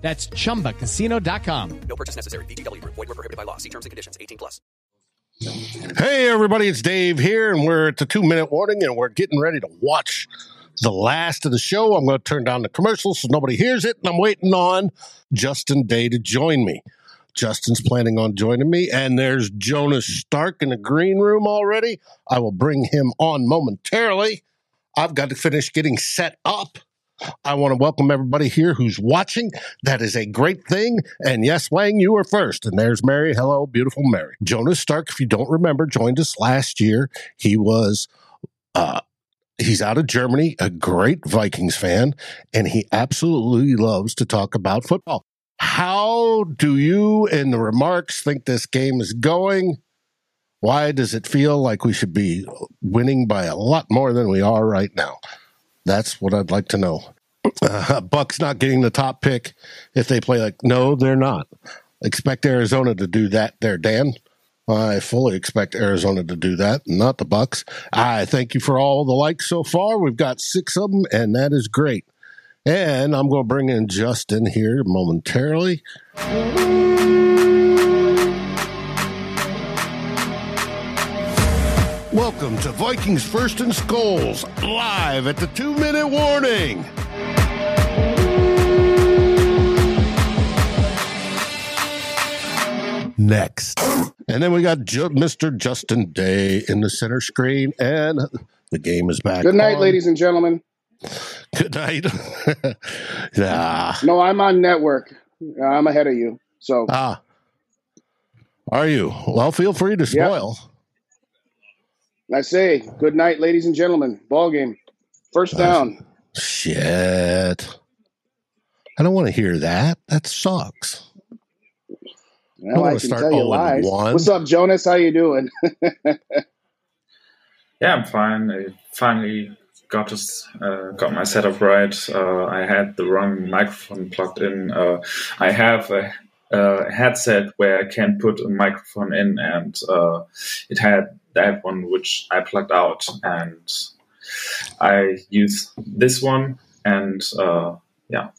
That's ChumbaCasino.com. No purchase necessary. VGW. Void were prohibited by law. See terms and conditions. 18 plus. Hey, everybody, it's Dave here, and we're at the two minute warning, and we're getting ready to watch the last of the show. I'm going to turn down the commercials so nobody hears it, and I'm waiting on Justin Day to join me. Justin's planning on joining me, and there's Jonas Stärk in the green room already. I will bring him on momentarily. I've got to finish getting set up. I want to welcome everybody here who's watching. That is a great thing. And yes, Wang, you are first. And there's Mary. Hello, beautiful Mary. Jonas Stärk, if you don't remember, joined us last year. He was uh he's out of Germany, a great Vikings fan, and he absolutely loves to talk about football. How do you in the remarks think this game is going? Why does it feel like we should be winning by a lot more than we are right now? That's what I'd like to know. Uh, Bucks not getting the top pick if they play like no, they're not. Expect Arizona to do that there, Dan. I fully expect Arizona to do that, not the Bucks. I thank you for all the likes so far. We've got six of them, and that is great. And I'm going to bring in Justin here momentarily. Welcome to Vikings First and SKOL, live at the two minute warning. Next. And then we got Ju- Mr. Justin Day in the center screen, and the game is back. Good night, on. ladies and gentlemen. Good night. nah. No, I'm on network. I'm ahead of you. So Ah. Are you? Well, feel free to spoil. I say, good night, ladies and gentlemen. Ball game. First down. Shit. I don't want to hear that. That sucks. Well, wanna I can start tell you 0 lies. 1. What's up, Jonas? How you doing? Yeah, I'm fine. I finally got this, uh, got my setup right. Uh, I had the wrong microphone plugged in. Uh, I have a, a headset where I can put a microphone in, and uh, it had that one which I plugged out, and I use this one, and uh, yeah,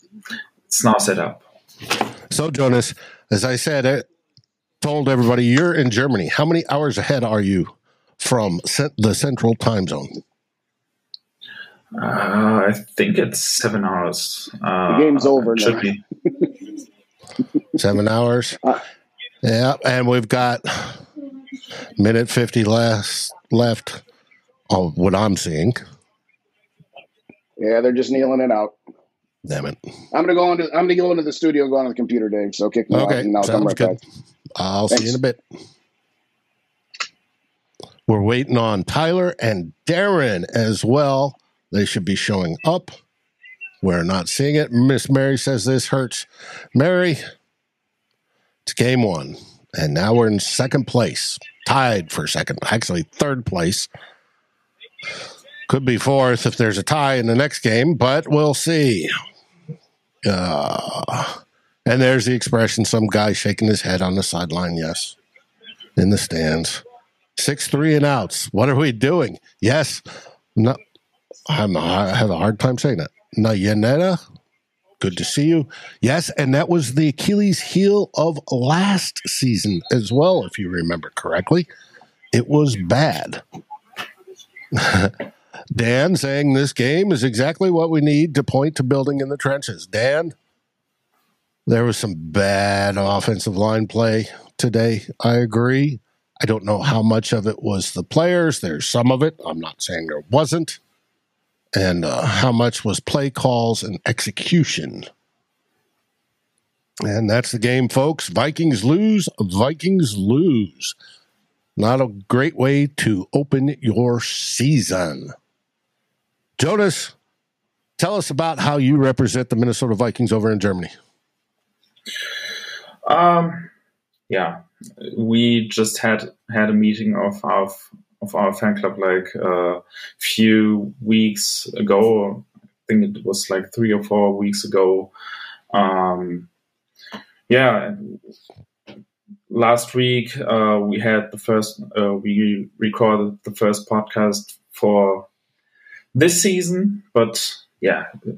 it's now set up. So, Jonas, as I said, I told everybody you're in Germany. How many hours ahead are you from cent- the central time zone? Uh, I think it's seven hours. Uh, The game's over Should now. be. Seven hours. Uh, Yeah, and we've got minute fifty less left of what I'm seeing. yeah, they're just kneeling it out. Damn it. I'm gonna go into I'm gonna go into the studio and go on the computer, Dave. So kick me Okay, out and I'll come right good. back. I'll see you in a bit. We're waiting on Tyler and Darren as well. They should be showing up. We're not seeing it. Miss Mary says this hurts. Mary, it's game one. And now we're in second place, tied for second, actually third place. Could be fourth if there's a tie in the next game, but we'll see. Uh, and there's the expression some guy shaking his head on the sideline. Yes. In the stands. Six, three, and outs. What are we doing? Yes. No, I'm, I have a hard time saying that. Nayaneta, good to see you. Yes. And that was the Achilles heel of last season as well, if you remember correctly. It was bad. Dan saying this game is exactly what we need to point to building in the trenches. Dan, there was some bad offensive line play today. I agree. I don't know how much of it was the players. There's some of it. I'm not saying there wasn't. And uh, how much was play calls and execution. And that's the game, folks. Vikings lose. Vikings lose. Not a great way to open your season. Jonas, tell us about how you represent the Minnesota Vikings over in Germany. Um, yeah, we just had had a meeting of our of our fan club like a uh, few weeks ago. I think it was like three or four weeks ago. Um, yeah, last week uh, we had the first uh, we recorded the first podcast for this season, but yeah, it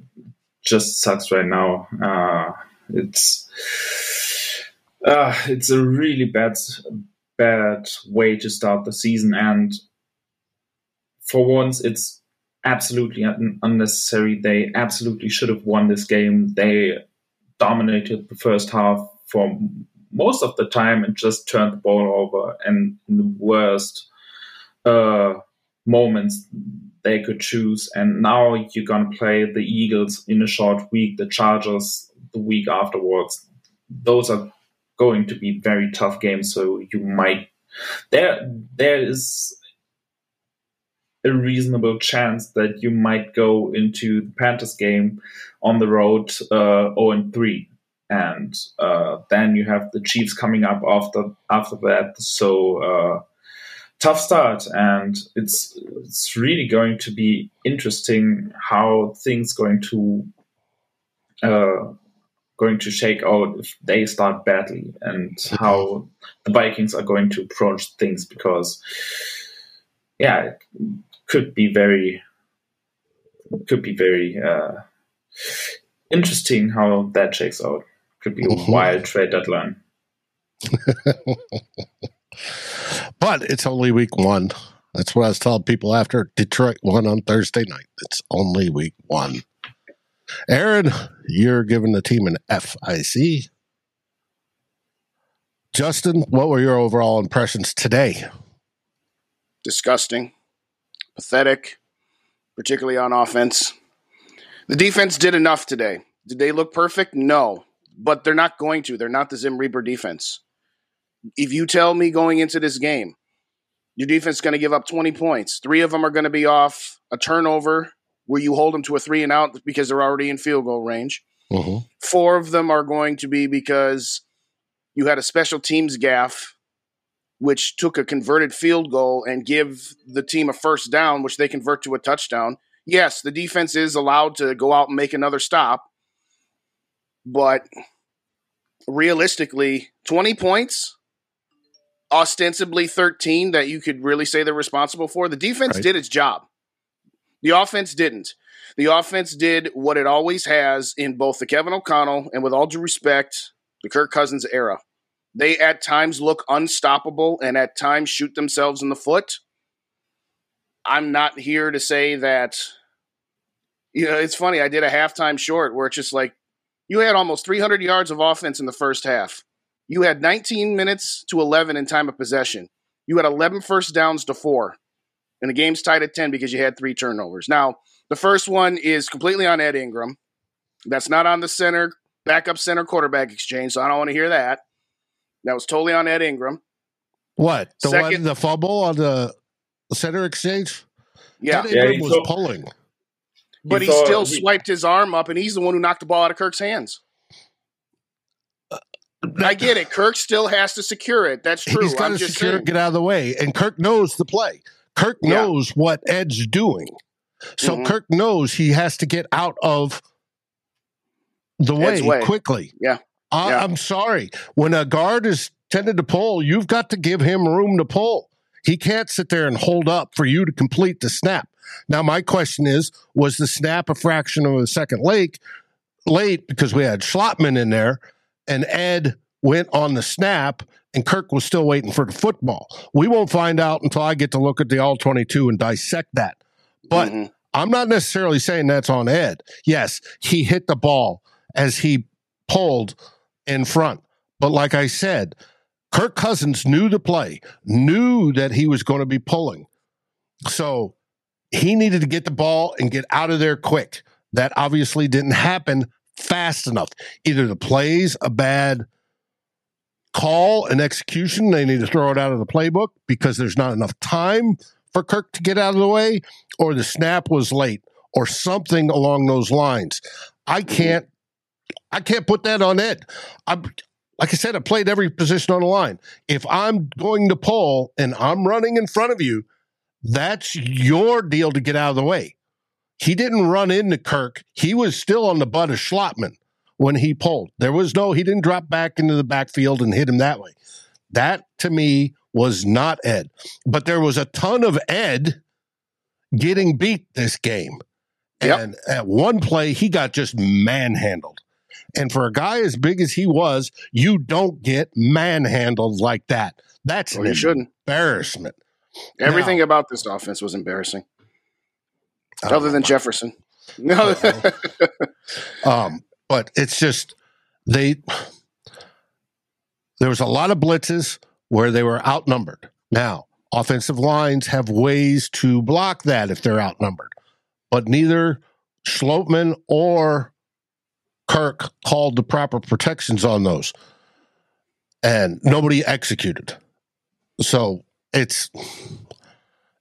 just sucks right now. Uh, it's uh, it's a really bad bad way to start the season, and for once, it's absolutely un- unnecessary. They absolutely should have won this game. They dominated the first half for most of the time and just turned the ball over. And in the worst uh, moments they could choose. And now you're going to play the Eagles in a short week, the Chargers the week afterwards. Those are going to be very tough games. So you might there there is a reasonable chance that you might go into the Panthers game on the road uh, 0 and 3. And uh, then you have the Chiefs coming up after after that. So uh, tough start, and it's it's really going to be interesting how things going to uh, going to shake out if they start badly, and how the Vikings are going to approach things because yeah, it could be very could be very uh, interesting how that shakes out. Could be a wild trade deadline. but it's only week one. That's what I was telling people after Detroit won on Thursday night. It's only week one. Aaron, you're giving the team an FIC. Justin, what were your overall impressions today? Disgusting, pathetic, particularly on offense. The defense did enough today. Did they look perfect? No, but they're not going to. They're not the Zim Reaper defense. If you tell me going into this game, your defense is going to give up 20 points, three of them are going to be off a turnover where you hold them to a three and out because they're already in field goal range. Mm-hmm. Four of them are going to be because you had a special teams gaffe, which took a converted field goal and give the team a first down, which they convert to a touchdown. Yes, the defense is allowed to go out and make another stop, but realistically, 20 points, ostensibly 13 that you could really say they're responsible for. The defense Right. did its job. The offense didn't. The offense did what it always has in both the Kevin O'Connell and, with all due respect, the Kirk Cousins era. They at times look unstoppable and at times shoot themselves in the foot. I'm not here to say that. You know, it's funny. I did a halftime short where it's just like you had almost 300 yards of offense in the first half. You had 19 minutes to 11 in time of possession. You had 11 first downs to four. And the game's tied at 10 because you had three turnovers. Now, the first one is completely on Ed Ingram. That's not on the center, backup center quarterback exchange, so I don't want to hear that. That was totally on Ed Ingram. What the Second- one the fumble on the center exchange? Yeah, Ed Yeah, Ingram he was thought- pulling. but he, thought still he- swiped his arm up, and he's the one who knocked the ball out of Kirk's hands. I get it. Kirk still has to secure it. That's true. He's got I'm to just secure, saying. get out of the way, and Kirk knows the play. Kirk Yeah. knows what Ed's doing, so Mhm. Kirk knows he has to get out of the way, way. quickly. Yeah. I, Yeah. I'm sorry. When a guard is tended to pull, you've got to give him room to pull. He can't sit there and hold up for you to complete the snap. Now, my question is: Was the snap a fraction of a second late? Late because we had Schlottman in there, and Ed went on the snap, and Kirk was still waiting for the football. We won't find out until I get to look at the all twenty-two and dissect that. But Mhm. I'm not necessarily saying that's on Ed. Yes, he hit the ball as he pulled in front. But like I said, Kirk Cousins knew the play, knew that he was going to be pulling. So he needed to get the ball and get out of there quick. That obviously didn't happen fast enough. Either the play's a bad call and execution, they need to throw it out of the playbook because there's not enough time for Kirk to get out of the way, or the snap was late, or something along those lines. I can't I can't put that on Ed. I'm like I said, I played every position on the line. If I'm going to pull and I'm running in front of you, that's your deal to get out of the way. He didn't run into Kirk. He was still on the butt of Schlottman when he pulled. There was no, he didn't drop back into the backfield and hit him that way. That to me was not Ed. But there was a ton of Ed getting beat this game. Yep. And at one play, he got just manhandled. And for a guy as big as he was, you don't get manhandled like that. That's Well, an shouldn't. embarrassment. Everything Now- about this offense was embarrassing, other than Jefferson. No, Um, but it's just they there was a lot of blitzes where they were outnumbered. Now, offensive lines have ways to block that if they're outnumbered, but neither Schlottman or Kirk called the proper protections on those, and nobody executed. So it's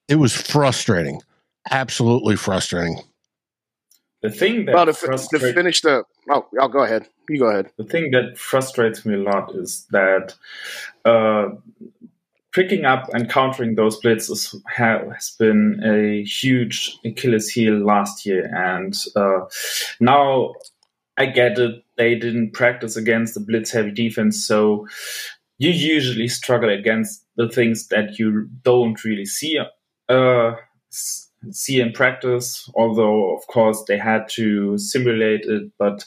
it was frustrating, absolutely frustrating. The thing that well, to, fi- to finish the oh, I'll go ahead. You go ahead. the thing that frustrates me a lot is that uh, picking up and countering those blitzes ha- has been a huge Achilles heel last year, and uh, now I get it. They didn't practice against the blitz-heavy defense, so you usually struggle against the things that you don't really see uh, see in practice. Although, of course, they had to simulate it, but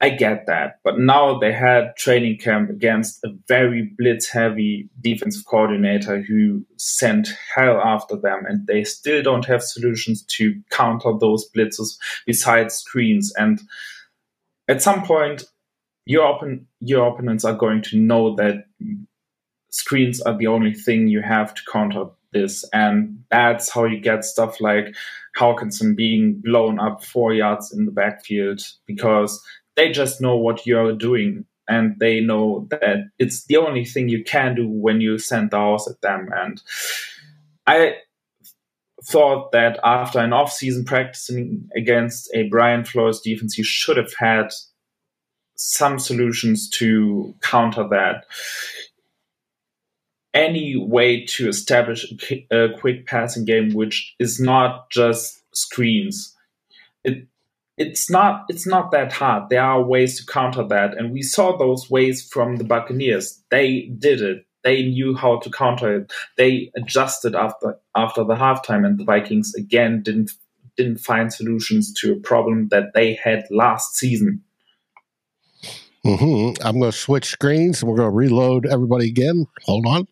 I get that. But now they had training camp against a very blitz heavy defensive coordinator who sent hell after them, and they still don't have solutions to counter those blitzes besides screens. And at some point, your, open, your opponents are going to know that screens are the only thing you have to counter this. And that's how you get stuff like Hockenson being blown up four yards in the backfield because they just know what you're doing and they know that it's the only thing you can do when you send the house at them. And I thought that after an off-season practicing against a Brian Flores defense, you should have had some solutions to counter that. Any way to establish a quick passing game, which is not just screens. It it's not it's not that hard. There are ways to counter that, and we saw those ways from the Buccaneers. They did it. They knew how to counter it. They adjusted after after the halftime, and the Vikings again didn't didn't find solutions to a problem that they had last season. hmm I'm going to switch screens and we're going to reload everybody again. Hold on.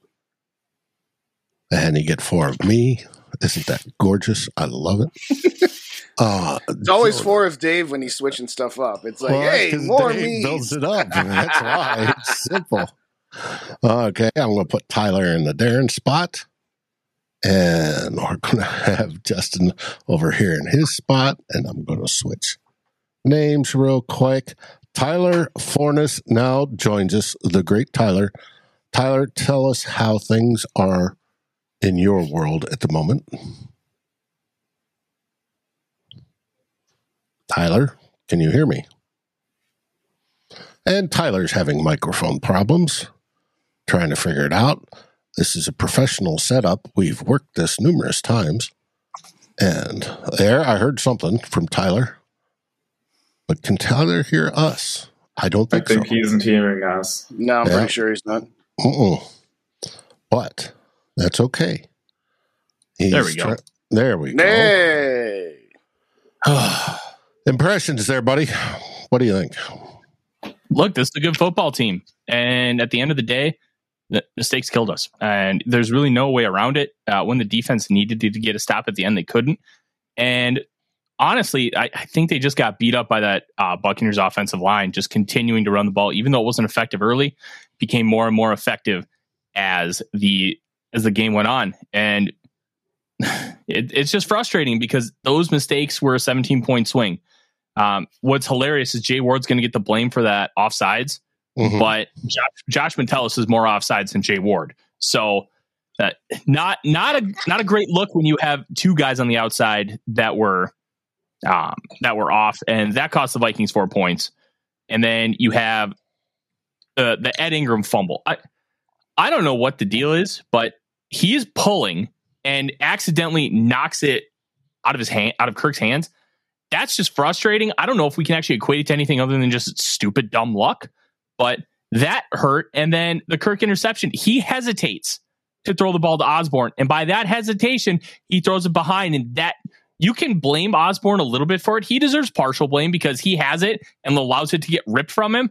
And you get four of me. Isn't that gorgeous? I love it. uh, It's always four of Dave when he's switching stuff up. It's like, Well, hey, more Dave me. builds it up. That's why it's simple. Okay, I'm going to put Tyler in the Darren spot, and we're going to have Justin over here in his spot, and I'm going to switch names real quick. Tyler Forness now joins us, the great Tyler. Tyler, tell us how things are in your world at the moment. Tyler, can you hear me? And Tyler's having microphone problems, trying to figure it out. This is a professional setup. We've worked this numerous times. And there, I heard something from Tyler. But can Tyler hear us? I don't I think, think so. he isn't hearing us. No, I'm Yeah. pretty sure he's not. Mm-mm. But that's okay. There we go. try- there we go. Hey. Impressions there, buddy. What do you think? Look, this is a good football team. And at the end of the day, the mistakes killed us. And there's really no way around it. Uh, when the defense needed to, to get a stop at the end, they couldn't. And honestly, I, I think they just got beat up by that uh, Buccaneers offensive line, just continuing to run the ball, even though it wasn't effective early, became more and more effective as the as the game went on. And it, it's just frustrating because those mistakes were a 17 point swing. Um, what's hilarious is Jay Ward's going to get the blame for that offsides, Mhm. but Josh, Josh Metellus is more offsides than Jay Ward. So uh, not not a not a great look when you have two guys on the outside that were um, that were off, and that cost the Vikings four points. And then you have the the Ed Ingram fumble. I I don't know what the deal is, but he is pulling and accidentally knocks it out of his hand out of Kirk's hands. That's just frustrating. I don't know if we can actually equate it to anything other than just stupid dumb luck, but that hurt. And then the Kirk interception, he hesitates to throw the ball to Osborn, and by that hesitation, he throws it behind, and that you can blame Osborn a little bit for it. He deserves partial blame because he has it and allows it to get ripped from him.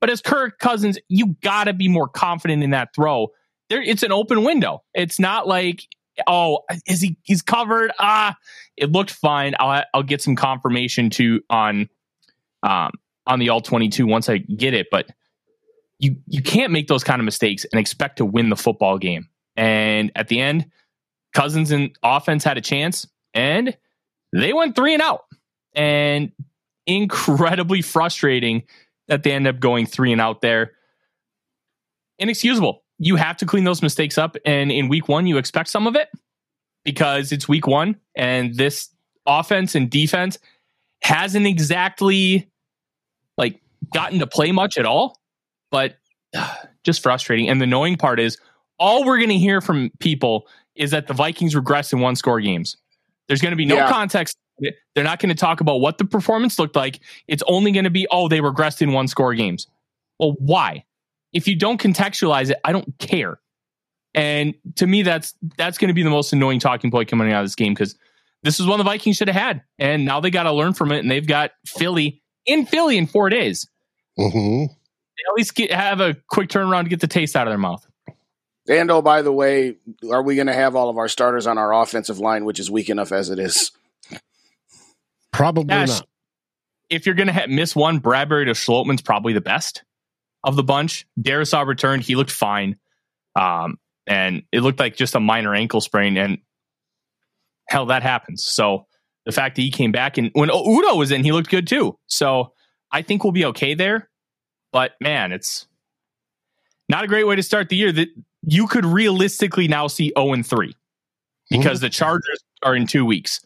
But as Kirk Cousins, you got to be more confident in that throw. There, it's an open window. It's not like, oh, is he? He's covered. Ah, it looked fine. I'll I'll get some confirmation to on, um, on the all twenty two once I get it. But you you can't make those kind of mistakes and expect to win the football game. And at the end, Cousins and offense had a chance, and they went three and out. And incredibly frustrating that they end up going three and out there. Inexcusable. You have to clean those mistakes up. And in week one, you expect some of it because it's week one. And this offense and defense hasn't exactly like gotten to play much at all, but uh, just frustrating. And the annoying part is all we're going to hear from people is that the Vikings regress in one score games. There's going to be no Yeah. context. They're not going to talk about what the performance looked like. It's only going to be, oh, they regressed in one score games. Well, why? If you don't contextualize it, I don't care. And to me, that's that's going to be the most annoying talking point coming out of this game because this is one the Vikings should have had, and now they got to learn from it. And they've got Philly in Philly in four days. Mm-hmm. At least get, have a quick turnaround to get the taste out of their mouth. And oh, by the way, are we going to have all of our starters on our offensive line, which is weak enough as it is? Probably Gosh, not. if you're going to ha- miss one, Bradbury to Schlottman's probably the best of the bunch. Darrisaw returned; he looked fine, um, and it looked like just a minor ankle sprain. And hell, that happens. So the fact that he came back and when Udoh was in, he looked good too. So I think we'll be okay there. But man, it's not a great way to start the year. That you could realistically now see zero and three because the Chargers are in two weeks,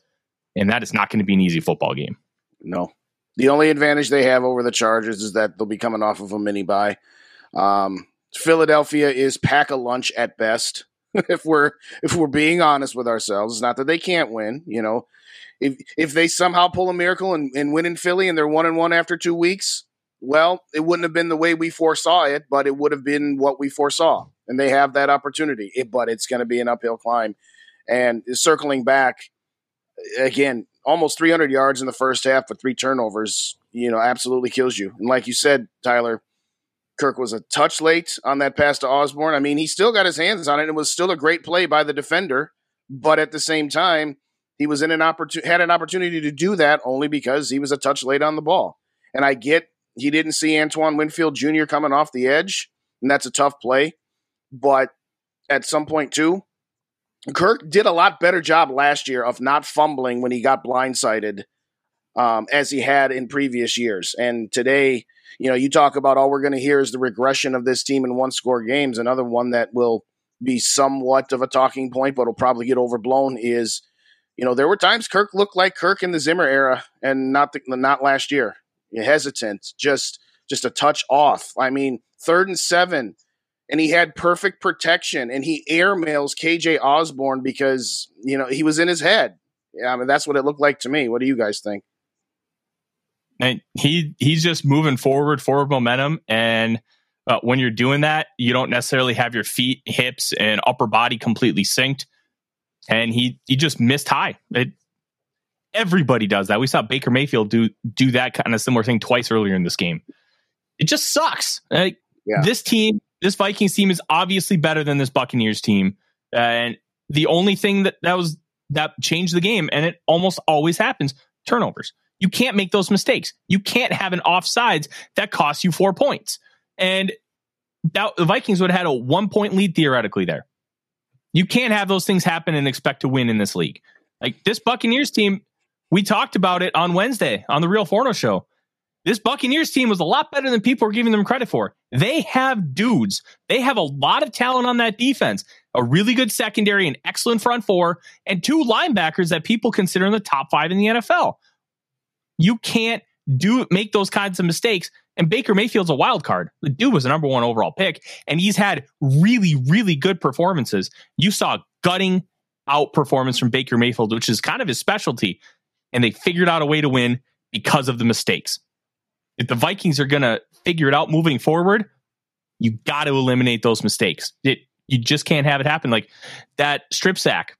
and that is not going to be an easy football game. No. The only advantage they have over the Chargers is that they'll be coming off of a mini bye. Um, Philadelphia is pack a lunch at best. if we're if we're being honest with ourselves, it's not that they can't win. You know, if if they somehow pull a miracle and, and win in Philly and they're one and one after two weeks, well, it wouldn't have been the way we foresaw it, but it would have been what we foresaw, and they have that opportunity. It, but it's going to be an uphill climb. And circling back again, almost 300 yards in the first half, but three turnovers, you know, absolutely kills you. And like you said, Tyler, Kirk was a touch late on that pass to Osborn. I mean, he still got his hands on it. And It was still a great play by the defender, but at the same time, he was in an opportunity had an opportunity to do that only because he was a touch late on the ball. And I get he didn't see Antoine Winfield Jr. coming off the edge, and that's a tough play. But at some point too, Kirk did a lot better job last year of not fumbling when he got blindsided um, as he had in previous years. And today, you know, you talk about all we're going to hear is the regression of this team in one score games. Another one that will be somewhat of a talking point, but will probably get overblown is, you know, there were times Kirk looked like Kirk in the Zimmer era and not the, not last year. You're Hesitant, just just a touch off. I mean, third and seven, and he had perfect protection, and he airmails KJ Osborn because you know he was in his head. Yeah, I mean that's what it looked like to me. What do you guys think? And he he's just moving forward, forward momentum, and uh, when you're doing that, you don't necessarily have your feet, hips, and upper body completely synced. And he he just missed high. It, everybody does that. We saw Baker Mayfield do do that kind of similar thing twice earlier in this game. It just sucks. Like Yeah. this team, this Vikings team is obviously better than this Buccaneers team, and the only thing that that was that changed the game, and it almost always happens, turnovers. You can't make those mistakes. You can't have an offsides that costs you four points, and that the Vikings would have had a one point lead theoretically there. You can't have those things happen and expect to win in this league. Like this Buccaneers team, we talked about it on Wednesday on the Real Forno show. This Buccaneers team was a lot better than people are giving them credit for. They have dudes. They have a lot of talent on that defense, a really good secondary, an excellent front four, and two linebackers that people consider in the top five in the NFL. You can't do make those kinds of mistakes. And Baker Mayfield's a wild card. The dude was a number one overall pick, and he's had really, really good performances. You saw gutting out performance from Baker Mayfield, which is kind of his specialty, and they figured out a way to win because of the mistakes. If the Vikings are going to figure it out moving forward, you got to eliminate those mistakes. It you just can't have it happen like that strip sack.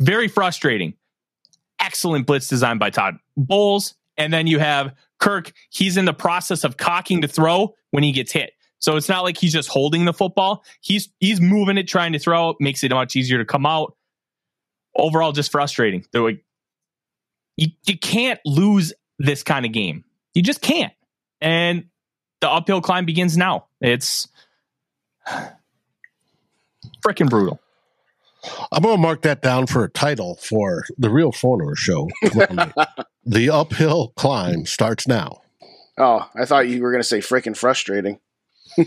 Very frustrating. Excellent blitz design by Todd Bowles, and then you have Kirk. He's in the process of cocking to throw when he gets hit. So it's not like he's just holding the football. He's he's moving it, trying to throw. It makes it much easier to come out. Overall, just frustrating. Like, you, you can't lose this kind of game. You just can't. And the uphill climb begins now. It's freaking brutal. I'm going to mark that down for a title for the Real Forno show. the uphill climb starts now. Oh, I thought you were going to say freaking frustrating.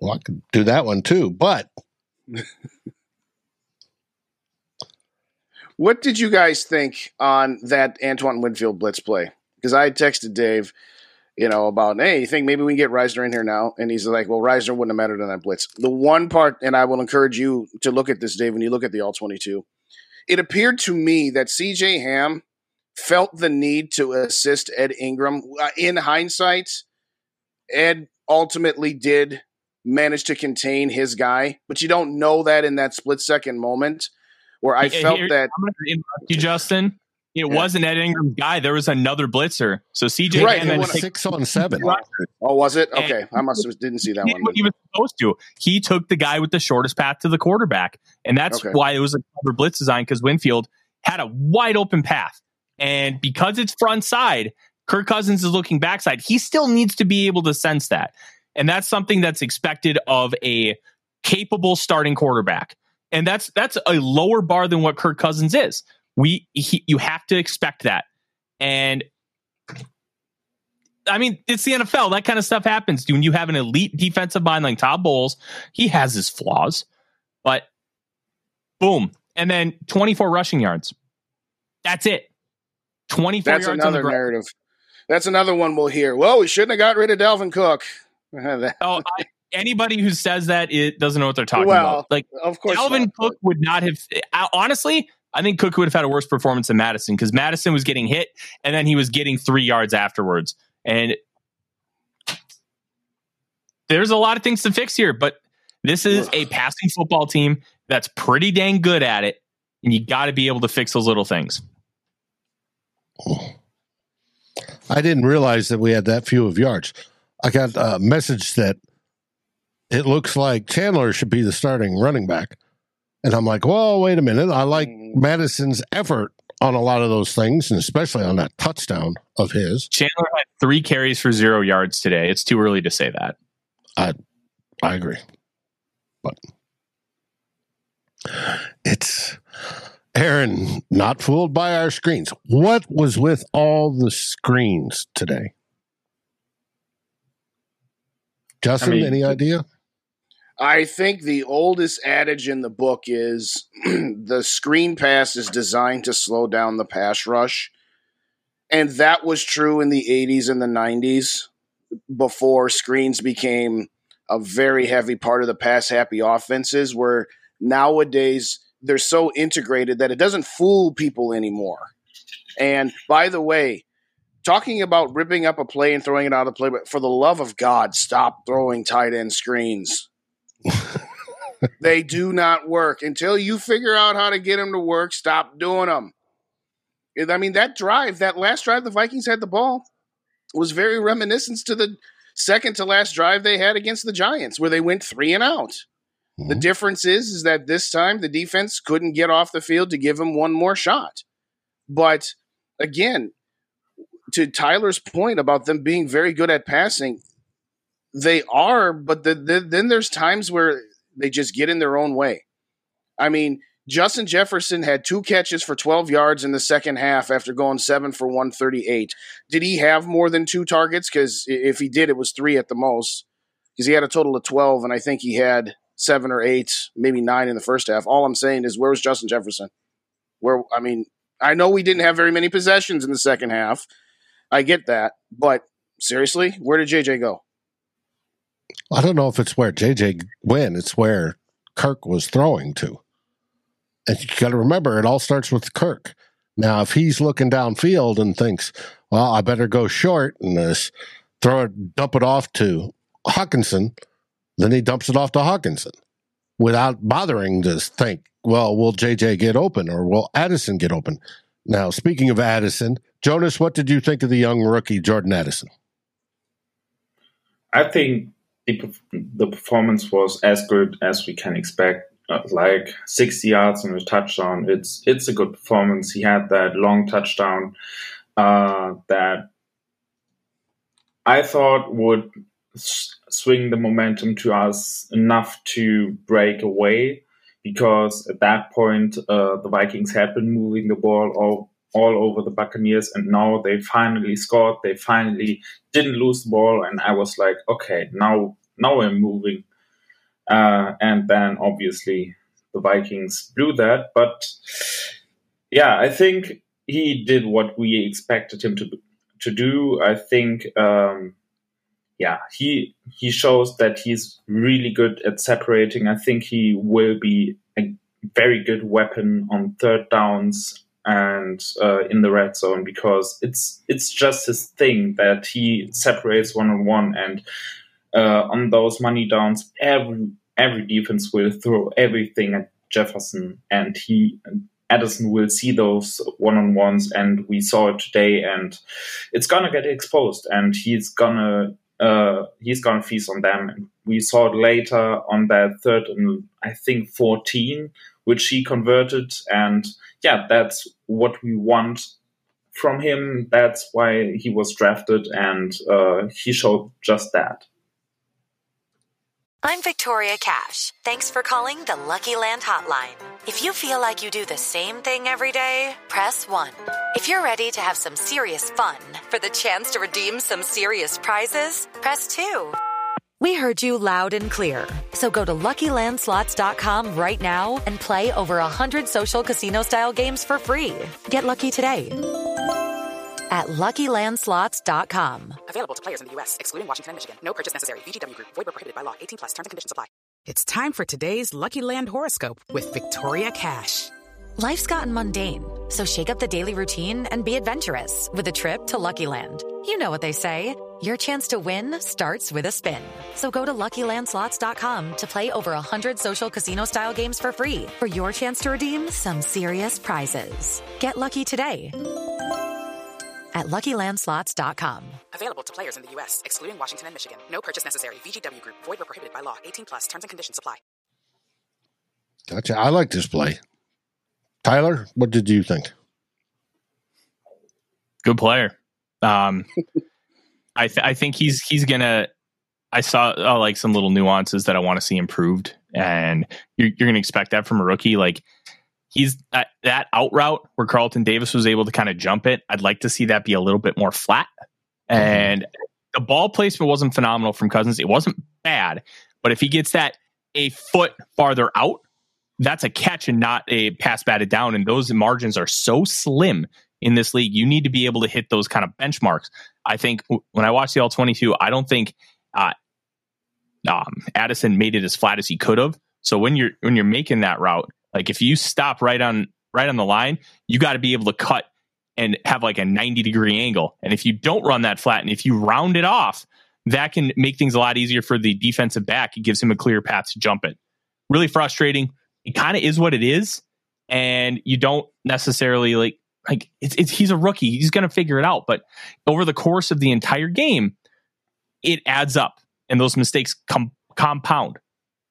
Well, I could do that one too, but What did you guys think on that Antoine Winfield blitz play? Because I texted Dave, you know, about, hey, you think maybe we can get Reisner in here now? And he's like, well, Reisner wouldn't have mattered on that blitz. The one part, and I will encourage you to look at this, Dave, when you look at the All 22, it appeared to me that CJ Ham felt the need to assist Ed Ingram. Uh, In hindsight, Ed ultimately did manage to contain his guy, but you don't know that in that split second moment where I Here- felt here- that. I'm going to interrupt you, Justin. It Yeah. wasn't Ed Ingram's guy. There was another blitzer. So CJ Right, Ham it had was to take six on seven. Oh, was it? And- Okay, I must have didn't see that he one. what he was supposed to. He took the guy with the shortest path to the quarterback, and that's Okay. why it was a clever blitz design because Winfield had a wide open path, and because it's front side, Kirk Cousins is looking backside. He still needs to be able to sense that, and that's something that's expected of a capable starting quarterback, and that's that's a lower bar than what Kirk Cousins is. We he, you have to expect that, and I mean, it's the NFL. That kind of stuff happens. When you have an elite defensive mind like Todd Bowles, he has his flaws, but boom. And then 24 rushing yards. That's it. 24 That's yards on the another narrative. That's another one we'll hear. Well, we shouldn't have got rid of Dalvin Cook. Oh, I, anybody who says that it doesn't know what they're talking Well, about. Like of course, Dalvin not. Cook would not have. Honestly, I think Cook would have had a worse performance than Mattison because Mattison was getting hit and then he was getting three yards afterwards. And there's a lot of things to fix here, but this is a passing football team that's pretty dang good at it, and you got to be able to fix those little things. I didn't realize that we had that few of yards. I got a message that it looks like Chandler should be the starting running back. And I'm like, well, wait a minute. I like mm. Mattison's effort on a lot of those things, and especially on that touchdown of his. Chandler had three carries for zero yards today. It's too early to say that. I I agree. But it's Aaron, not fooled by our screens. What was with all the screens today? Justin, I mean, any idea? I think the oldest adage in the book is the screen pass is designed to slow down the pass rush. And that was true in the 80s and the 90s before screens became a very heavy part of the pass happy offenses, where nowadays they're so integrated that it doesn't fool people anymore. And by the way, talking about ripping up a play and throwing it out of the play, but for the love of God, stop throwing tight end screens. they do not work until you figure out how to get them to work. Stop doing them. I mean, that drive, that last drive the Vikings had the ball, was very reminiscent to the second to last drive they had against the Giants, where they went three and out. Mm-hmm. The difference is, is that this time the defense couldn't get off the field to give him one more shot. But again, to Tyler's point about them being very good at passing, they are, but the, the, then there's times where they just get in their own way. I mean, Justin Jefferson had two catches for 12 yards in the second half after going seven for 138. Did he have more than two targets? Because if he did, it was three at the most. Because he had a total of 12, and I think he had seven or eight, maybe nine in the first half. All I'm saying is, where was Justin Jefferson? Where I mean, I know we didn't have very many possessions in the second half. I get that, but seriously, where did JJ go? I don't know if it's where JJ went. It's where Kirk was throwing to. And you got to remember, it all starts with Kirk. Now, if he's looking downfield and thinks, well, I better go short and this, throw it, dump it off to Hockenson, then he dumps it off to Hockenson without bothering to think, well, will JJ get open or will Addison get open? Now, speaking of Addison, Jonas, what did you think of the young rookie, Jordan Addison? I think the performance was as good as we can expect. Uh, like 60 yards and a touchdown. It's it's a good performance. He had that long touchdown uh, that I thought would swing the momentum to us enough to break away because at that point uh, the Vikings had been moving the ball all all over the Buccaneers, and now they finally scored. They finally didn't lose the ball, and I was like, okay, now now we're moving. Uh, and then obviously the Vikings blew that, but yeah, I think he did what we expected him to to do. I think, um, yeah, he he shows that he's really good at separating. I think he will be a very good weapon on third downs and uh, in the red zone because it's it's just his thing that he separates one on one and uh, on those money downs every every defense will throw everything at Jefferson and he Addison will see those one on ones and we saw it today and it's gonna get exposed and he's gonna uh, he's gonna feast on them. And we saw it later on that third and I think 14 which he converted and yeah, that's what we want from him. That's why he was drafted, and uh, he showed just that. I'm Victoria Cash. Thanks for calling the Lucky Land Hotline. If you feel like you do the same thing every day, press 1. If you're ready to have some serious fun for the chance to redeem some serious prizes, press 2. We heard you loud and clear. So go to LuckyLandSlots.com right now and play over 100 social casino-style games for free. Get lucky today at LuckyLandSlots.com. Available to players in the U.S., excluding Washington and Michigan. No purchase necessary. VGW Group. Void where prohibited by law. 18 plus. Terms and conditions apply. It's time for today's Lucky Land horoscope with Victoria Cash. Life's gotten mundane, so shake up the daily routine and be adventurous with a trip to Lucky Land. You know what they say. Your chance to win starts with a spin. So go to LuckyLandSlots.com to play over 100 social casino-style games for free for your chance to redeem some serious prizes. Get lucky today at LuckyLandSlots.com. Available to players in the U.S., excluding Washington and Michigan. No purchase necessary. VGW Group. Void where prohibited by law. 18 plus. Terms and conditions apply. Gotcha. I like this play. Tyler, what did you think? Good player. Um, I th- I think he's he's gonna. I saw uh, like some little nuances that I want to see improved, and you're, you're gonna expect that from a rookie. Like he's uh, that out route where Carlton Davis was able to kind of jump it. I'd like to see that be a little bit more flat. And the ball placement wasn't phenomenal from Cousins. It wasn't bad, but if he gets that a foot farther out, that's a catch and not a pass batted down. And those margins are so slim in this league. You need to be able to hit those kind of benchmarks. I think when I watched the All 22, I don't think uh, um, Addison made it as flat as he could have. So when you're when you're making that route, like if you stop right on right on the line, you got to be able to cut and have like a 90 degree angle. And if you don't run that flat and if you round it off, that can make things a lot easier for the defensive back. It gives him a clear path to jump it. Really frustrating. It kind of is what it is. And you don't necessarily like like it's, it's he's a rookie. He's going to figure it out. But over the course of the entire game, it adds up, and those mistakes com- compound.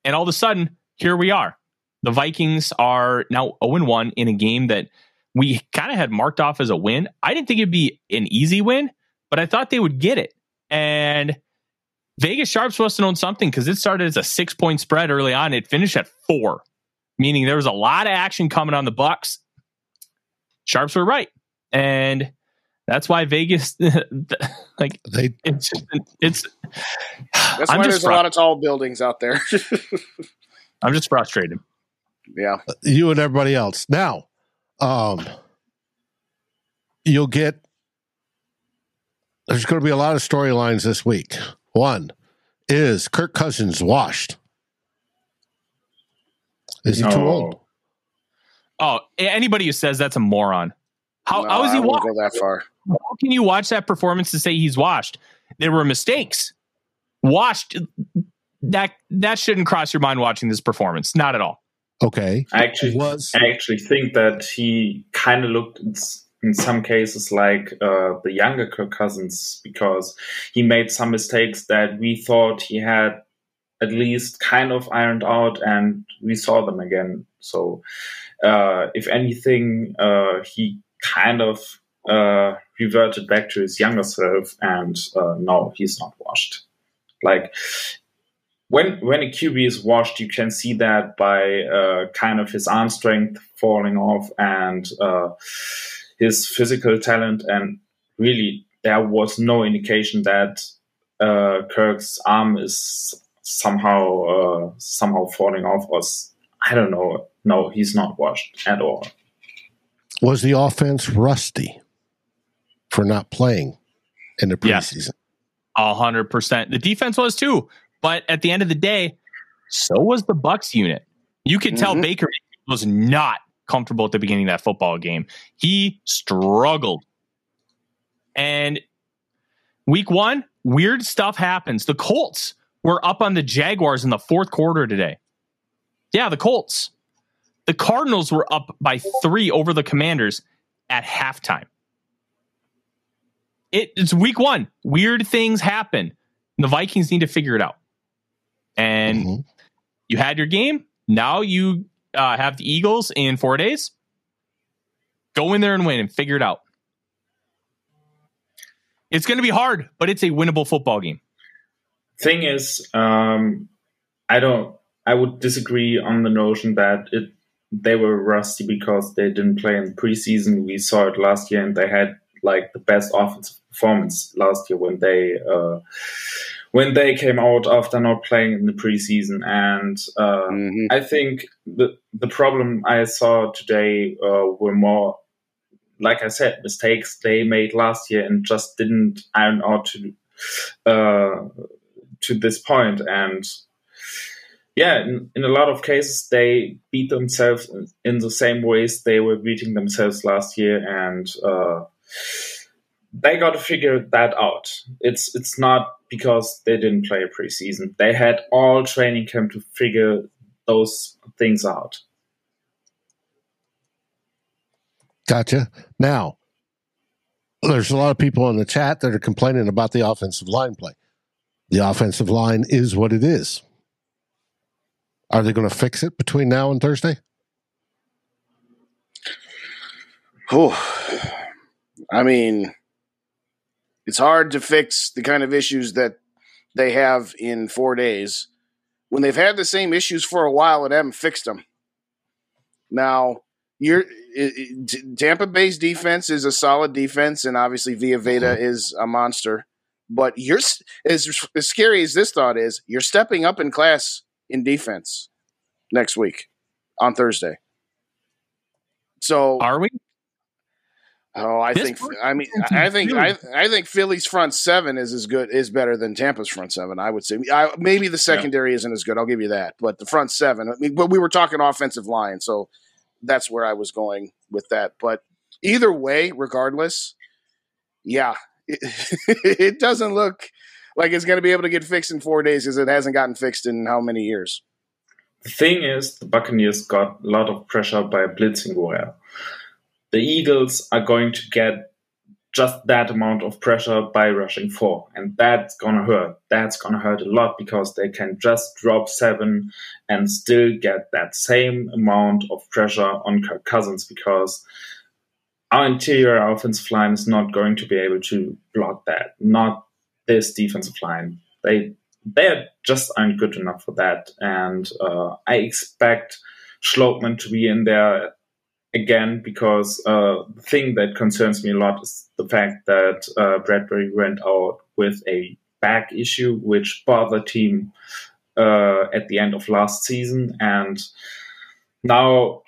And all of a sudden, here we are. The Vikings are now 0 1 in a game that we kind of had marked off as a win. I didn't think it'd be an easy win, but I thought they would get it. And Vegas Sharps must have known something because it started as a six point spread early on. It finished at four, meaning there was a lot of action coming on the Bucks. Sharps were right, and that's why Vegas, like they, it's it's. That's I'm why just there's a lot of tall buildings out there. I'm just frustrated. yeah. you and everybody else. Now, um, you'll get. There's going to be a lot of storylines this week. One is Kirk Cousins washed. Is he too old? Oh, anybody who says that's a moron. How, No, how is he wouldn't washed? go that far. How can you watch that performance and say he's washed? There were mistakes. Washed. That that shouldn't cross your mind watching this performance. Not at all. Okay. I actually Was I actually think that he kind of looked in, in some cases like uh, the younger Kirk Cousins because he made some mistakes that we thought he had at least kind of ironed out, and we saw them again. So, uh, if anything, uh, he kind of uh, reverted back to his younger self, and uh, no, he's not washed. Like when when a QB is washed, you can see that by uh, kind of his arm strength falling off and his physical talent. And really, there was no indication that Kirk's arm is somehow somehow falling off. Or I don't know. No, he's not washed at all. was the offense rusty for not playing in the preseason? A hundred percent. The defense was too, but at the end of the day, so was the Bucks unit. You could tell Mhm. Baker was not comfortable at the beginning of that football game. He struggled. And week one, weird stuff happens. The Colts were up on the Jaguars in the fourth quarter today. Yeah, the Colts. The Cardinals were up by three over the Commanders at halftime. It, it's week one. Weird things happen. The Vikings need to figure it out. And Mhm. you had your game. Now you uh, have the Eagles in four days. Go in there and win and figure it out. It's going to be hard, but it's a winnable football game. thing is, um, I don't. I would disagree on the notion that it they were rusty because they didn't play in preseason. We saw it last year, and they had like the best offensive performance last year when they uh, when they came out after not playing in the preseason. And uh, Mhm. I think the the problem I saw today uh, were more, like I said, mistakes they made last year and just didn't iron out to uh, to this. And yeah, in, in a lot of cases, they beat themselves in, the same ways they were beating themselves last year, and uh, they got to figure that out. It's it's not because they didn't play a preseason; they had all training camp to figure those things out. Gotcha. Now, there's a lot of people in the chat that are complaining about the offensive line play. The offensive line is what it is. Are they going to fix it between now and Thursday? Oh, I mean, it's hard to fix the kind of issues that they have in four days when they've had the same issues for a while and haven't fixed them. Now, You're it, it, Tampa Bay's defense is a solid defense, and obviously Vita Vea Mm-hmm. is a monster. But you're as as scary as this thought is, you're stepping up in class in defense next week on Thursday. So Are we? Oh, I This think. I mean, I think. I, I think Philly's front seven is as good, is better than Tampa's front seven. I would say. I, maybe the secondary isn't as good. I'll give you that, but the front seven. I mean, but we were talking offensive line, so that's where I was going with that. But either way, regardless, yeah, it, it doesn't look like it's going to be able to get fixed in four days because it hasn't gotten fixed in how many years. The thing is, the Buccaneers got a lot of pressure by blitzing well. The Eagles are going to get just that amount of pressure by rushing four, and that's gonna hurt. That's gonna hurt a lot because they can just drop seven and still get that same amount of pressure on Kirk Cousins because our interior offensive line is not going to be able to block that. Not this defensive line. They they just aren't good enough for that, and uh, I expect Schlottman to be in there again because uh, the thing that concerns me a lot is the fact that uh, Bradbury went out with a back issue, which bothered him uh, at the end of last season, and now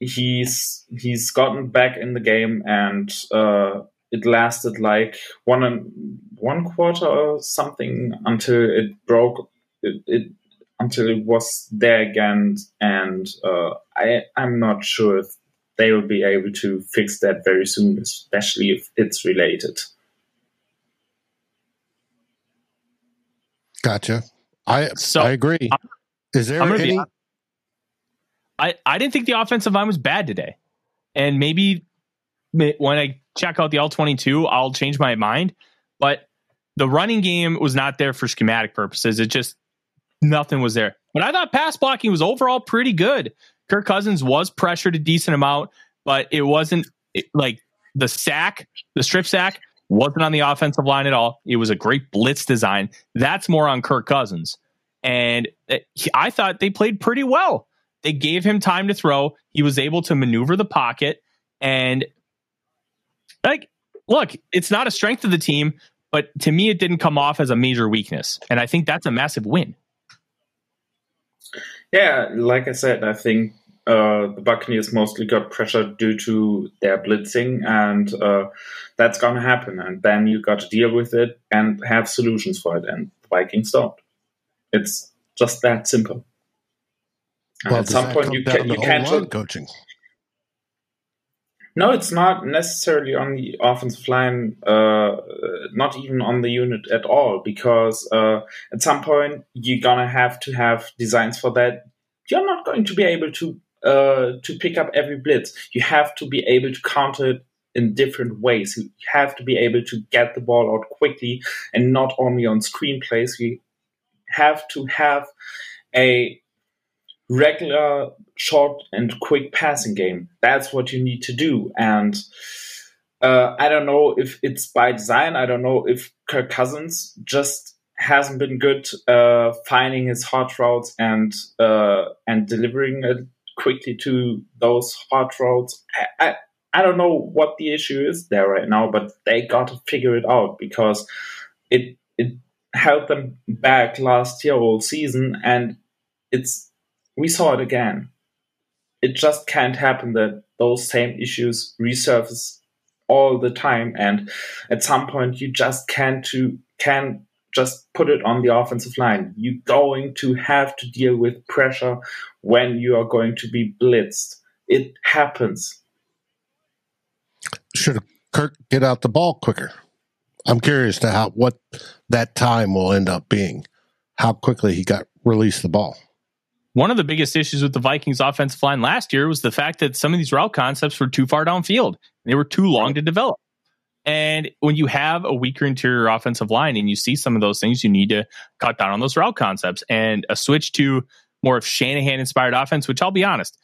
he's he's gotten back in the game, and uh, it lasted like one and one quarter or something until it broke. It, it until it was there again, and uh, I I'm not sure if they will be able to fix that very soon, especially if it's related. Gotcha. I So, I agree. Is there I'm gonna be any? hon- I, I didn't think the offensive line was bad today. And maybe when I check out the All 22, I'll change my mind. But the running game was not there for schematic purposes. It just, nothing was there. But I thought pass blocking was overall pretty good. Kirk Cousins was pressured a decent amount, but it wasn't it- like the sack, the strip sack wasn't on the offensive line at all. It was a great blitz design. That's more on Kirk Cousins. And uh, he- I thought they played pretty well. They gave him time to throw. He was able to maneuver the pocket. And like, look, it's not a strength of the team, but to me, it didn't come off as a major weakness. And I think that's a massive win. Yeah, like I said, I think uh, the Buccaneers mostly got pressure due to their blitzing, and uh, that's going to happen. And then you got to deal with it and have solutions for it. And the Vikings don't. It's just that simple. And Well, at some point, you, down can, you can't. O-line coaching. No, it's not necessarily on the offensive line, uh, not even on the unit at all, because uh, at some point you're gonna have to have designs for that. You're not going to be able to uh, to pick up every blitz. You have to be able to counter it in different ways. You have to be able to get the ball out quickly and not only on screen plays. You have to have a regular short and quick passing game. That's what you need to do. And uh, I don't know if it's by design. I don't know if Kirk Cousins just hasn't been good uh, finding his hot routes and uh, and delivering it quickly to those hot routes. I, I I don't know what the issue is there right now, but they got to figure it out because it it held them back last year all season, and it's we saw it again. It just can't happen that those same issues resurface all the time, and at some point you just can't to can just put it on the offensive line. You're going to have to deal with pressure when you are going to be blitzed. It happens. Should Kirk get out the ball quicker? I'm curious to how what that time will end up being. How quickly he got released the ball. One of the biggest issues with the Vikings offensive line last year was the fact that some of these route concepts were too far downfield. They were too long to develop. And when you have a weaker interior offensive line and you see some of those things, you need to cut down on those route concepts and a switch to more of Shanahan inspired offense, which I'll be honest,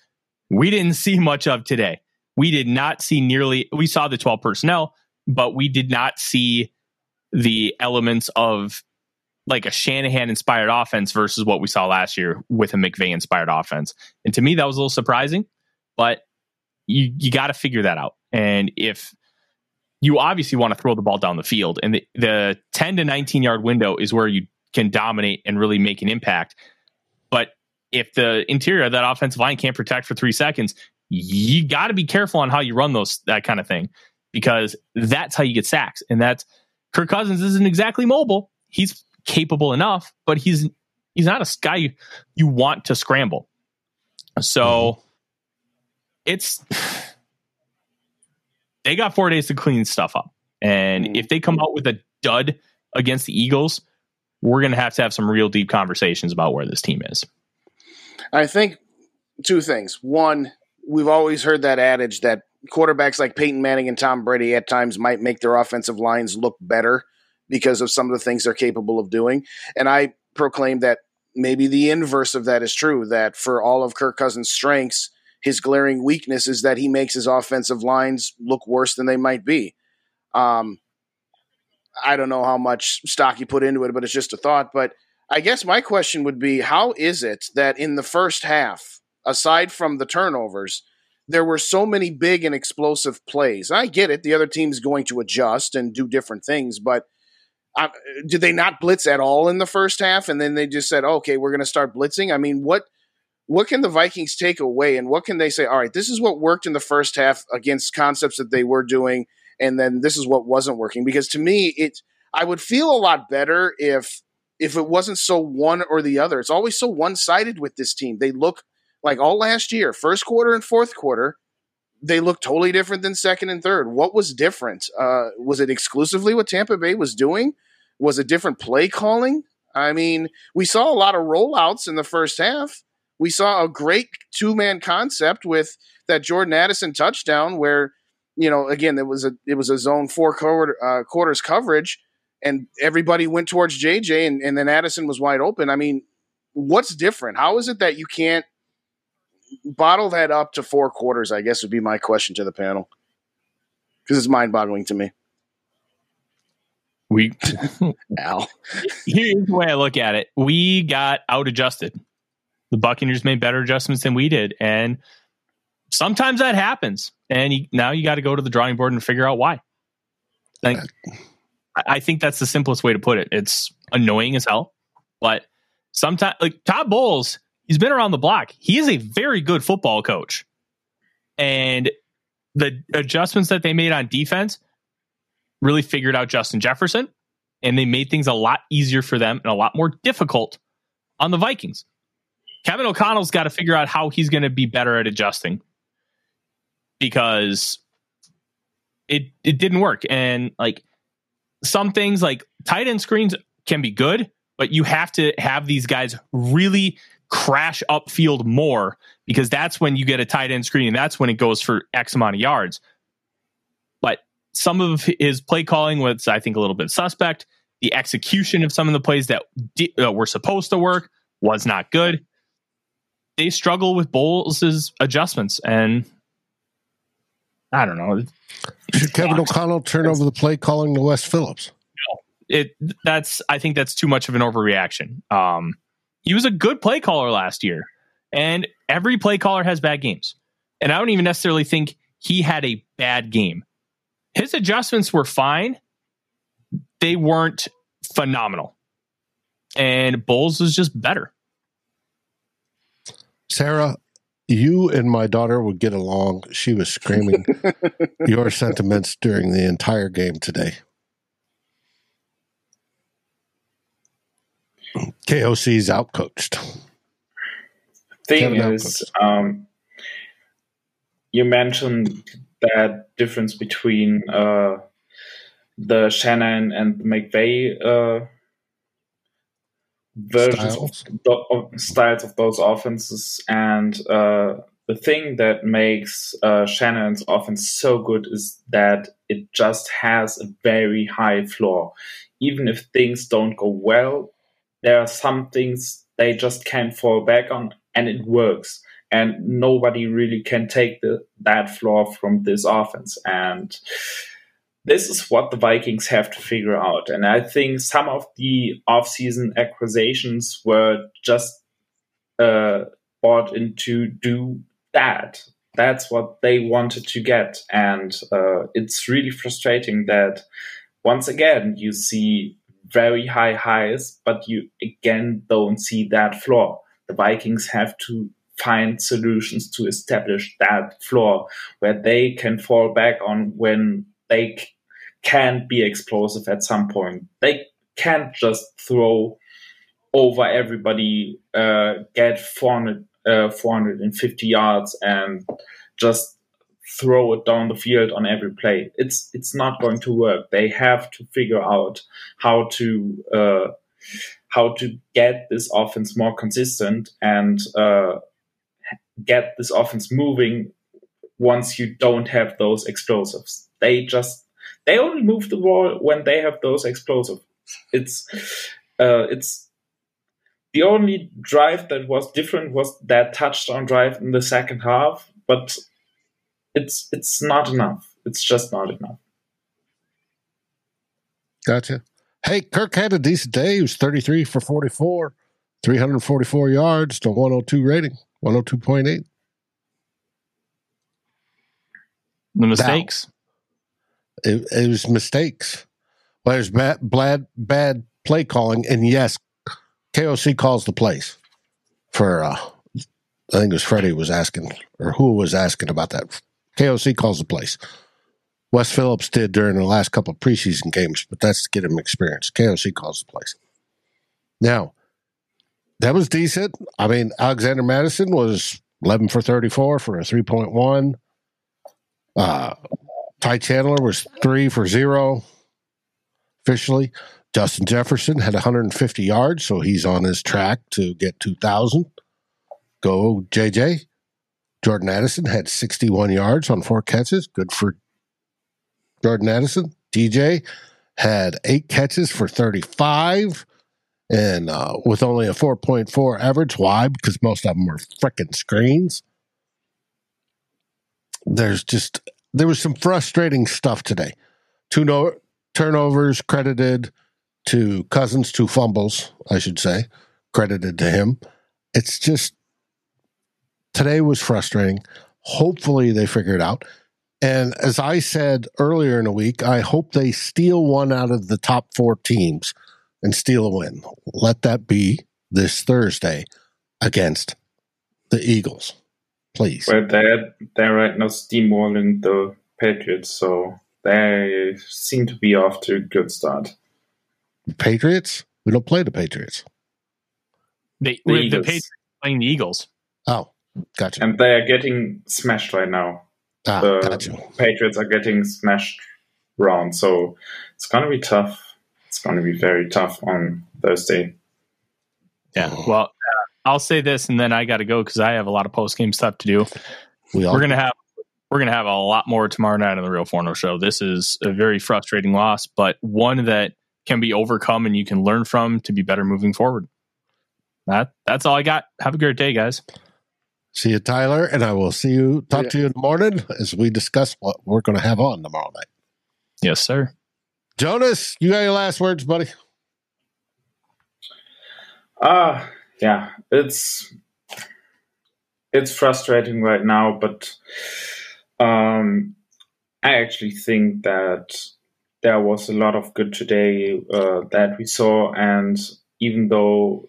we didn't see much of today. We did not see nearly, we saw the 12 personnel, but we did not see the elements of like a Shanahan inspired offense versus what we saw last year with a McVay inspired offense. And to me, that was a little surprising, but you you got to figure that out. And if you obviously want to throw the ball down the field, and the, the 10 to 19 yard window is where you can dominate and really make an impact. But if the interior of that offensive line can't protect for three seconds, you got to be careful on how you run those that kind of thing because that's how you get sacks. And that's Kirk Cousins isn't exactly mobile. He's capable enough, but he's he's not a guy you, you want to scramble. So mm-hmm. it's they got four days to clean stuff up. And mm-hmm. if they come out with a dud against the Eagles, we're going to have to have some real deep conversations about where this team is. I think two things. One, we've always heard that adage that quarterbacks like Peyton Manning and Tom Brady at times might make their offensive lines look better because of some of the things they're capable of doing. And I proclaim that maybe the inverse of that is true, that for all of Kirk Cousins' strengths, his glaring weakness is that he makes his offensive lines look worse than they might be. Um, I don't know how much stock you put into it, but it's just a thought. But I guess my question would be how is it that in the first half, aside from the turnovers, there were so many big and explosive plays? I get it. The other team's going to adjust and do different things, but uh, did they not blitz at all in the first half? And then they just said, okay, we're going to start blitzing? I mean, what. What can the Vikings take away, and what can they say? All right, this is what worked in the first half against concepts that they were doing, and then this is what wasn't working. Because to me, it I would feel a lot better if if it wasn't so one or the other. It's always so one sided with this team. They look like all last year, first quarter and fourth quarter, they look totally different than second and third. What was different? Uh, was it exclusively what Tampa Bay was doing? Was it different play calling? I mean, we saw a lot of rollouts in the first half we saw a great two man concept with that Jordan Addison touchdown, where you know again it was a it was a zone four quarter, uh, quarters coverage, and everybody went towards JJ, and, and then Addison was wide open. I mean, what's different? How is it that you can't bottle that up to four quarters? I guess would be my question to the panel because it's mind boggling to me. We, Al. Here's the way I look at it: we got out adjusted the Buccaneers made better adjustments than we did, and sometimes that happens. And you, now you got to go to the drawing board and figure out why. Like, I think that's the simplest way to put it. It's annoying as hell, but sometimes, like Todd Bowles, he's been around the block. He is a very good football coach, and the adjustments that they made on defense really figured out Justin Jefferson, and they made things a lot easier for them and a lot more difficult on the Vikings. Kevin O'Connell's got to figure out how he's going to be better at adjusting because it it didn't work. And like some things like tight end screens can be good, but you have to have these guys really crash upfield more because that's when you get a tight end screen and that's when it goes for X amount of yards. But some of his play calling was, I think, a little bit suspect. The execution of some of the plays that di- uh, were supposed to work was not good they struggle with Bowles' adjustments, and I don't know. Should Kevin O'Connell turn over the play calling to Wes Phillips? No, it that's I think that's too much of an overreaction. Um, he was a good play caller last year, and every play caller has bad games, and I don't even necessarily think he had a bad game. His adjustments were fine; they weren't phenomenal, and Bowles was just better. Sarah, you and my daughter would get along. She was screaming your sentiments during the entire game today. KOC's outcoached. Thing Kevin is, um, you mentioned that difference between uh, the Shanahan and the McVay uh, versions Styles. of, the, of styles of those offenses. And uh, the thing that makes uh, Shanahan's offense so good is that it just has a very high floor. Even if things don't go well, there are some things they just can't fall back on, and it works. And nobody really can take the, that floor from this offense. And this is what the Vikings have to figure out. And I think some of the offseason acquisitions were just uh, bought in to do that. that's what they wanted to get. And uh, it's really frustrating that once again you see very high highs, but you again don't see that floor. The Vikings have to find solutions to establish that floor where they can fall back on when they c- can be explosive at some point. They can't just throw over everybody, uh, get 400, uh, 450 yards and just throw it down the field on every play. It's it's not going to work. They have to figure out how to uh, how to get this offense more consistent and uh, get this offense moving once you don't have those explosives. They just they only move the ball when they have those explosives. It's uh, it's the only drive that was different was that touchdown drive in the second half, but it's it's not enough. It's just not enough. Gotcha. Hey, Kirk had a decent day. He was 33 for 44, 344 yards to 102 rating, 102.8. The mistakes. It, it was mistakes. Well, there's bad, bad, bad play calling. And yes, KOC calls the plays for, uh, I think it was Freddie was asking, or who was asking about that. KOC calls the place. Wes Phillips did during the last couple of preseason games, but that's to get him experience. KOC calls the place. Now, that was decent. I mean, Alexander Mattison was 11 for 34 for a 3.1. Uh, Ty Chandler was three for zero officially. Justin Jefferson had 150 yards, so he's on his track to get 2,000. Go, JJ. Jordan Addison had 61 yards on four catches. Good for Jordan Addison. TJ had eight catches for 35 and uh, with only a 4.4 average. Why? Because most of them were freaking screens. There's just, there was some frustrating stuff today. Two no, turnovers credited to Cousins, two fumbles, I should say, credited to him. It's just, today was frustrating. Hopefully they figure it out. And as I said earlier in the week, I hope they steal one out of the top four teams and steal a win. Let that be this Thursday against the Eagles, please. But they're they're right now steamrolling the Patriots, so they seem to be off to a good start. Patriots? We don't play the Patriots. They, The the, Patriots playing the Eagles. Oh, gotcha. And they are getting smashed right now. Ah, the gotcha. Patriots are getting smashed round, so it's gonna be tough. It's gonna be very tough on Thursday. Yeah. Well, I'll say this, and then I got to go because I have a lot of post game stuff to do. We all We're gonna have we're gonna have a lot more tomorrow night on the Real Forno Show. This is a very frustrating loss, but one that can be overcome and you can learn from to be better moving forward. That that's all I got. Have a great day, guys. See you, Tyler, and I will see you, talk Yeah. to you in the morning as we discuss what we're going to have on tomorrow night. Yes, sir. Jonas, you got your last words, buddy? Ah, yeah, it's it's frustrating right now, but um, I actually think that there was a lot of good today uh, that we saw, and even though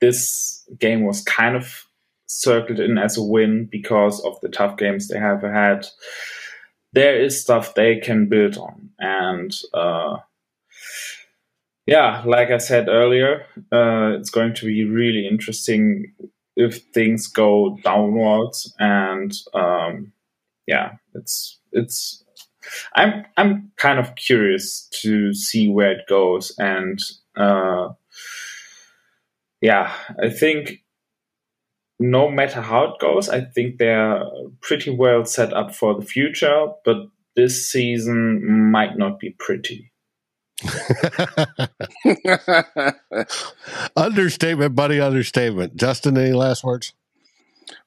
this game was kind of circled in as a win because of the tough games they have had, there is stuff they can build on, and. Uh, yeah, like I said earlier, uh, it's going to be really interesting if things go downwards, and um, yeah, it's it's. I'm I'm kind of curious to see where it goes, and uh, yeah, I think no matter how it goes, I think they're pretty well set up for the future, but this season might not be pretty. understatement, buddy, understatement. Justin, any last words?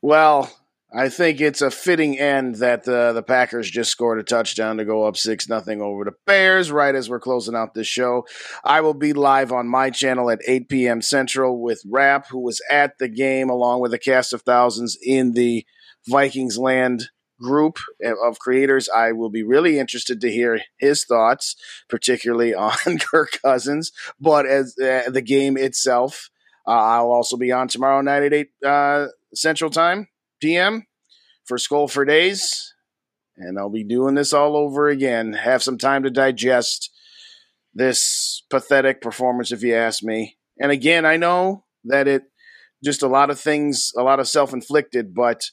Well, I think it's a fitting end that uh, the Packers just scored a touchdown to go up six nothing over the Bears. Right as we're closing out this show, I will be live on my channel at 8 p.m. Central with Rap, who was at the game along with a cast of thousands in the Vikings land group of creators. I will be really interested to hear his thoughts, particularly on Kirk Cousins, but as uh, the game itself. Uh, I'll also be on tomorrow night at 8 uh, Central Time, PM, for SKOL for Days. And I'll be doing this all over again. Have some time to digest this pathetic performance, if you ask me. And again, I know that it just a lot of things, a lot of self inflicted, but,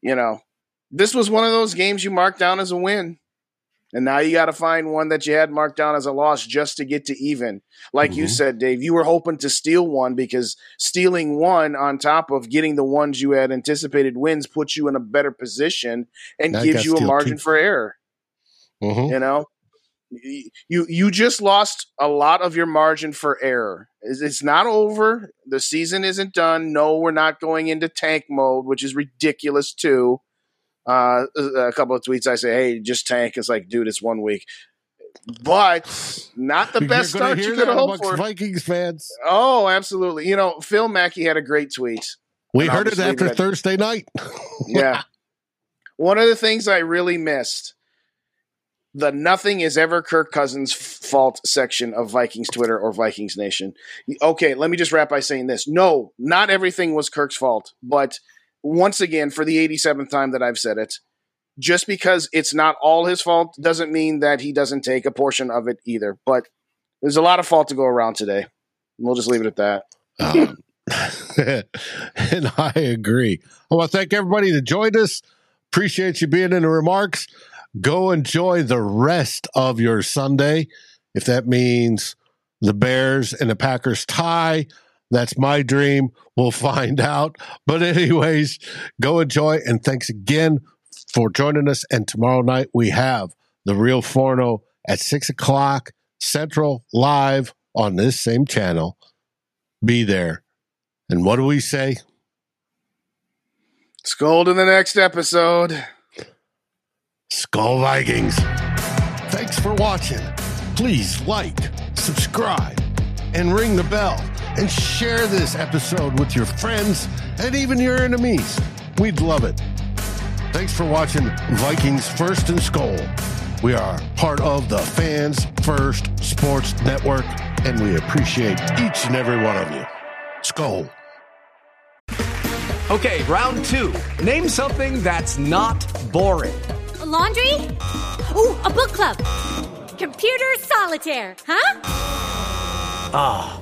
you know, this was one of those games you marked down as a win. And now you got to find one that you had marked down as a loss just to get to even. Like mm-hmm. you said, Dave, you were hoping to steal one because stealing one on top of getting the ones you had anticipated wins puts you in a better position and now gives you a margin two. for error. Mm-hmm. You know, you you just lost a lot of your margin for error. It's not over. The season isn't done. No, we're not going into tank mode, which is ridiculous too uh, a couple of tweets. I say, "Hey, just tank." It's like, dude, it's one week, but not the best start you could hoped for. Vikings fans. Oh, absolutely. You know, Phil Mackey had a great tweet. We heard it after Thursday night. yeah. One of the things I really missed the nothing is ever Kirk Cousins' fault section of Vikings Twitter or Vikings Nation. Okay, let me just wrap by saying this. No, not everything was Kirk's fault, but once again, for the 87th time that I've said it, just because it's not all his fault doesn't mean that he doesn't take a portion of it either. But there's a lot of fault to go around today. We'll just leave it at that. Um, and I agree. I want to thank everybody that joined us. Appreciate you being in the remarks. Go enjoy the rest of your Sunday. If that means the Bears and the Packers tie, that's my dream. We'll find out. But, anyways, go enjoy. And thanks again for joining us. And tomorrow night, we have The Real Forno at six o'clock Central live on this same channel. Be there. And what do we say? SKOL to the next episode. SKOL Vikings. Thanks for watching. Please like, subscribe, and ring the bell and share this episode with your friends and even your enemies. We'd love it. Thanks for watching Vikings First and SKOL. We are part of the Fans First Sports Network, and we appreciate each and every one of you. SKOL. Okay, round two. Name something that's not boring. A laundry? Ooh, a book club. Computer solitaire, huh? Ah.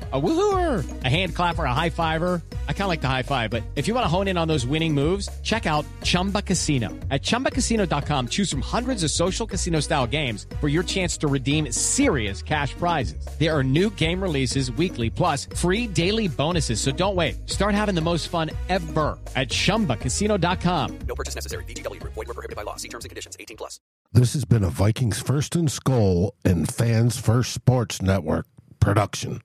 A woohooer, a hand clapper, a high fiver. I kind of like the high five, but if you want to hone in on those winning moves, check out Chumba Casino. At ChumbaCasino.com, choose from hundreds of social casino style games for your chance to redeem serious cash prizes. There are new game releases weekly, plus free daily bonuses. So don't wait. Start having the most fun ever at ChumbaCasino.com. No purchase necessary. VGW. Void were prohibited by law. See terms and conditions. 18 plus. This has been a Vikings First and SKOL and Fans First Sports Network production.